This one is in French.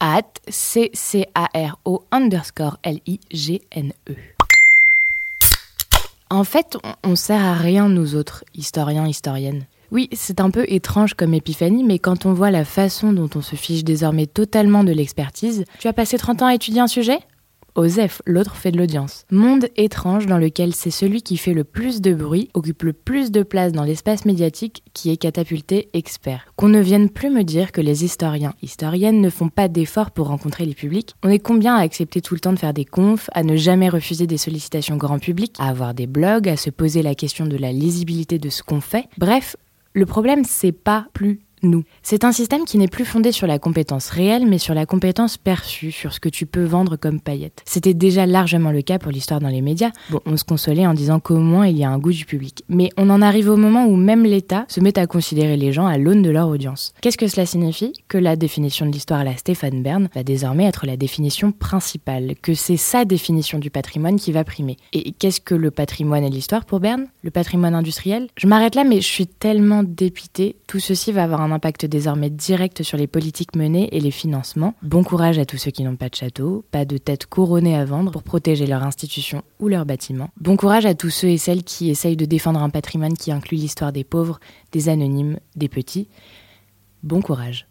at C-C-A-R-O underscore L-I-G-N-E. En fait, on sert à rien, nous autres, historiens, historiennes. Oui, c'est un peu étrange comme épiphanie, mais quand on voit la façon dont on se fiche désormais totalement de l'expertise, tu as passé 30 ans à étudier un sujet? Osef, l'autre fait de l'audience. Monde étrange dans lequel c'est celui qui fait le plus de bruit, occupe le plus de place dans l'espace médiatique, qui est catapulté expert. Qu'on ne vienne plus me dire que les historiens, historiennes ne font pas d'efforts pour rencontrer les publics. On est combien à accepter tout le temps de faire des confs, à ne jamais refuser des sollicitations grand public, à avoir des blogs, à se poser la question de la lisibilité de ce qu'on fait? Bref, le problème, c'est pas plus nous. C'est un système qui n'est plus fondé sur la compétence réelle, mais sur la compétence perçue, sur ce que tu peux vendre comme paillette. C'était déjà largement le cas pour l'histoire dans les médias. Bon, on se consolait en disant qu'au moins il y a un goût du public. Mais on en arrive au moment où même l'État se met à considérer les gens à l'aune de leur audience. Qu'est-ce que cela signifie? Que la définition de l'histoire à la Stéphane Bern va désormais être la définition principale, que c'est sa définition du patrimoine qui va primer. Et qu'est-ce que le patrimoine et l'histoire pour Bern? Le patrimoine industriel? Je m'arrête là, mais je suis tellement dépitée. Tout ceci va avoir un impact désormais direct sur les politiques menées et les financements. Bon courage à tous ceux qui n'ont pas de château, pas de tête couronnée à vendre pour protéger leur institution ou leur bâtiment. Bon courage à tous ceux et celles qui essayent de défendre un patrimoine qui inclut l'histoire des pauvres, des anonymes, des petits. Bon courage.